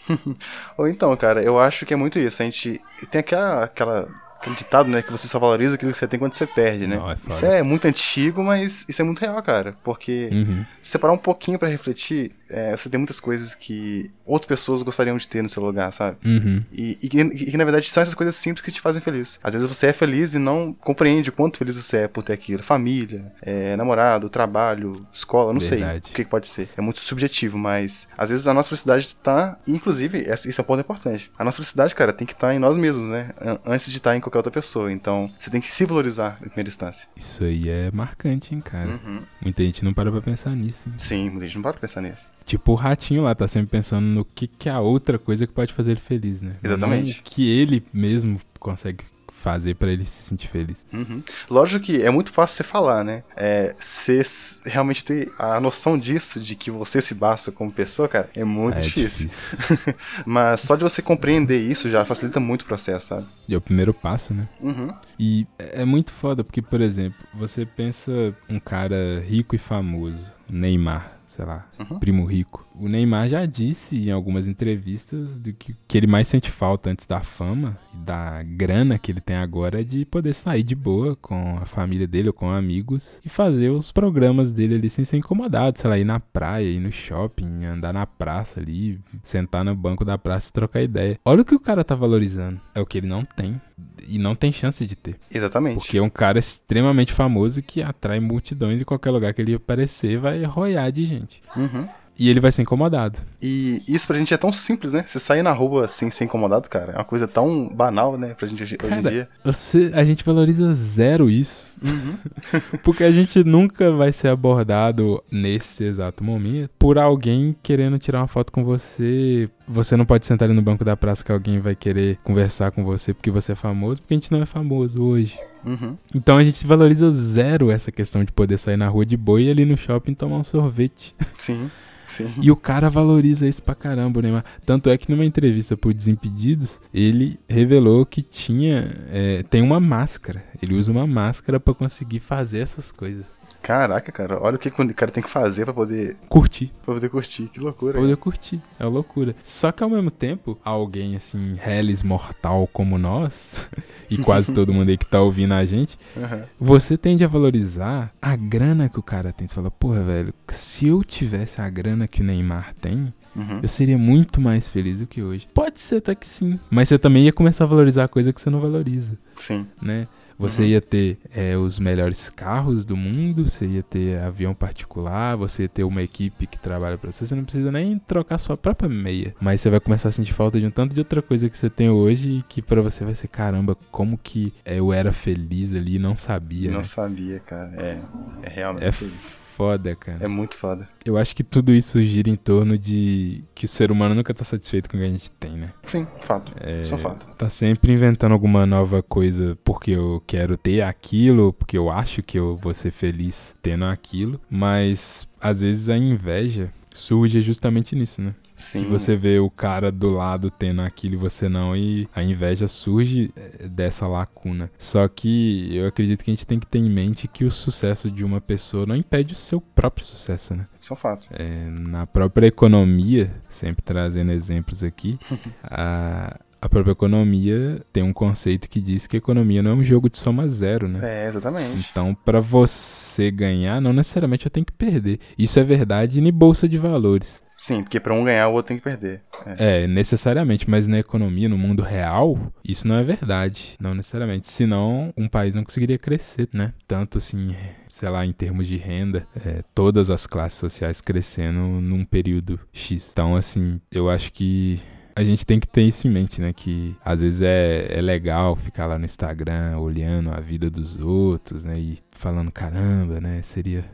(laughs) Ou então, cara, eu acho que é muito isso. A gente tem aquela, aquela, aquele ditado, né? Que você só valoriza aquilo que você tem quando você perde, né? Não, é isso é muito antigo, mas isso é muito real, cara. Porque Uhum. se você parar um pouquinho pra refletir, é, você tem muitas coisas que outras pessoas gostariam de ter no seu lugar, sabe? Uhum. E, e que, e que, na verdade são essas coisas simples que te fazem feliz. Às vezes você é feliz e não compreende o quanto feliz você é por ter aquilo. Família, é, namorado, trabalho, escola, não sei Verdade. o que, que pode ser. É muito subjetivo, mas às vezes a nossa felicidade tá. Inclusive, isso é um ponto importante. A nossa felicidade, cara, tem que estar em nós mesmos, né? An- Antes de estar em qualquer outra pessoa. Então, você tem que se valorizar em primeira instância. Isso aí é marcante, hein, cara? Uhum. Muita gente não para pra pensar nisso. hein? Sim, muita gente não para pra pensar nisso. Tipo o ratinho lá, tá sempre pensando no que, que é a outra coisa que pode fazer ele feliz, né? Exatamente. Não o que ele mesmo consegue fazer pra ele se sentir feliz. Uhum. Lógico que é muito fácil você falar, né? É, você realmente ter a noção disso, de que você se basta como pessoa, cara, é muito É difícil. (laughs) Mas só de você compreender isso já facilita muito o processo, sabe? E é o primeiro passo, né? Uhum. E é muito foda, porque, por exemplo, você pensa um cara rico e famoso, Neymar, sei lá, Uhum. primo rico. O Neymar já disse em algumas entrevistas do que, que ele mais sente falta antes da fama e da grana que ele tem agora é de poder sair de boa com a família dele ou com amigos e fazer os programas dele ali sem ser incomodado, sei lá, ir na praia, ir no shopping, andar na praça ali, sentar no banco da praça e trocar ideia. Olha o que o cara tá valorizando. É o que ele não tem. E não tem chance de ter. Exatamente. Porque é um cara extremamente famoso que atrai multidões e qualquer lugar que ele aparecer vai roiar de gente. Uhum. E ele vai ser incomodado. E isso pra gente é tão simples, né? Você sair na rua assim, ser incomodado, cara, é uma coisa tão banal, né, pra gente hoje, hoje em Cara, dia. Você, a gente valoriza zero isso. Uhum. (laughs) Porque a gente nunca vai ser abordado nesse exato momento por alguém querendo tirar uma foto com você. Você não pode sentar ali no banco da praça que alguém vai querer conversar com você porque você é famoso, porque a gente não é famoso hoje. Uhum. Então a gente valoriza zero essa questão de poder sair na rua de boa e ali no shopping tomar um sorvete. Sim, sim. E o cara valoriza isso pra caramba, o Neymar. Tanto é que numa entrevista pro Desimpedidos, ele revelou que tinha. é, tem uma máscara. Ele usa uma máscara pra conseguir fazer essas coisas. Caraca, cara, olha o que o cara tem que fazer pra poder, Curtir. pra poder curtir. Que loucura. Pra poder curtir. É uma loucura. Só que ao mesmo tempo, alguém assim, reles mortal como nós, (laughs) e quase todo mundo aí que tá ouvindo a gente, Aham. você tende a valorizar a grana que o cara tem. Você fala, porra, velho, se eu tivesse a grana que o Neymar tem, Uhum. eu seria muito mais feliz do que hoje. Pode ser até que sim. Mas você também ia começar a valorizar a coisa que você não valoriza, Sim. né? Você Uhum. ia ter é, os melhores carros do mundo, você ia ter avião particular, você ia ter uma equipe que trabalha pra você. Você não precisa nem trocar sua própria meia. Mas você vai começar a sentir falta de um tanto de outra coisa que você tem hoje e que pra você vai ser caramba, como que eu era feliz ali e não sabia. Não né? sabia, cara. É, é realmente É isso. Foda, cara. É muito foda. Eu acho que tudo isso gira em torno de que o ser humano nunca tá satisfeito com o que a gente tem, né? Sim, fato. É, Isso é fato. Tá sempre inventando alguma nova coisa porque eu quero ter aquilo, porque eu acho que eu vou ser feliz tendo aquilo, mas às vezes a inveja surge justamente nisso, né? Sim. Que você vê o cara do lado tendo aquilo e você não, e a inveja surge eh, dessa lacuna. Só que eu acredito que a gente tem que ter em mente que o sucesso de uma pessoa não impede o seu próprio sucesso, né? Isso é um fato. É, na própria economia, sempre trazendo exemplos aqui, (laughs) a, a própria economia tem um conceito que diz que a economia não é um jogo de soma zero, né? É, exatamente. Então, pra você ganhar, não necessariamente eu tenho que perder. Isso é verdade em bolsa de valores. Sim, porque pra um ganhar, o outro tem que perder. É. É, necessariamente, mas na economia, no mundo real, isso não é verdade. Não necessariamente. Senão, um país não conseguiria crescer, né? Tanto assim, sei lá, em termos de renda, é, todas as classes sociais crescendo num período X. Então, assim, eu acho que a gente tem que ter isso em mente, né? Que às vezes é, é legal ficar lá no Instagram olhando a vida dos outros, né? E falando, caramba, né? Seria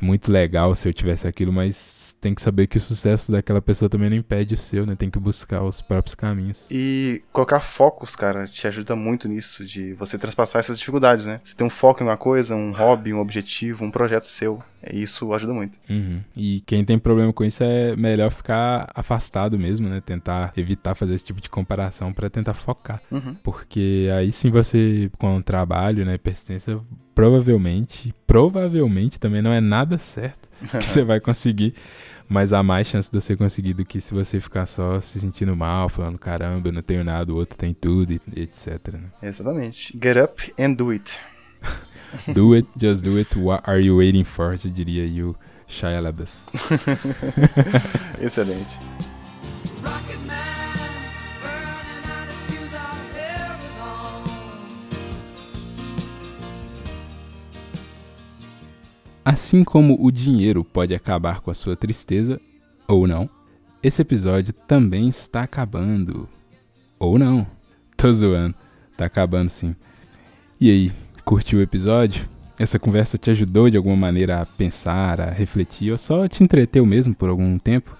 muito legal se eu tivesse aquilo, mas tem que saber que o sucesso daquela pessoa também não impede o seu, né? Tem que buscar os próprios caminhos. E colocar focos, cara, te ajuda muito nisso, de você transpassar essas dificuldades, né? Você tem um foco em uma coisa, um hobby, um objetivo, um projeto seu. E isso ajuda muito. Uhum. E quem tem problema com isso é melhor ficar afastado mesmo, né? Tentar evitar fazer esse tipo de comparação pra tentar focar. Uhum. Porque aí sim você, com o trabalho, né, persistência, provavelmente, provavelmente também não é nada certo (laughs) que você vai conseguir, mas há mais chance de você conseguir do que se você ficar só se sentindo mal, falando caramba, eu não tenho nada, o outro tem tudo, etc. Né? Exatamente. Get up and do it. (laughs) Do it, just do it, what are you waiting for? Eu diria o Shia LaBeouf. (laughs) Excelente. Assim como o dinheiro pode acabar com a sua tristeza, ou não, esse episódio também está acabando. Ou não. Tô zoando. Tá acabando sim. E aí, curtiu o episódio? Essa conversa te ajudou de alguma maneira a pensar, a refletir, ou só te entreteu mesmo por algum tempo?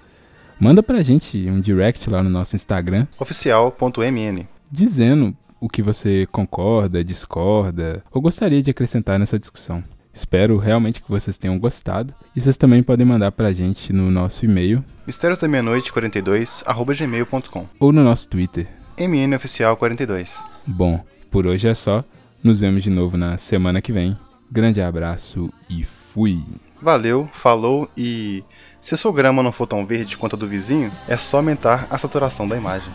Manda pra gente um direct lá no nosso Instagram Oficial.mn. dizendo o que você concorda, discorda ou gostaria de acrescentar nessa discussão. Espero realmente que vocês tenham gostado e vocês também podem mandar pra gente no nosso e-mail Mistérios da Meia-Noite 42, arroba gmail.com. ou no nosso Twitter. MNOficial 42. Bom, por hoje é só. Nos vemos de novo na semana que vem. Grande abraço e fui! Valeu, falou e Se a sua grama não for tão verde quanto a do vizinho, é só aumentar a saturação da imagem.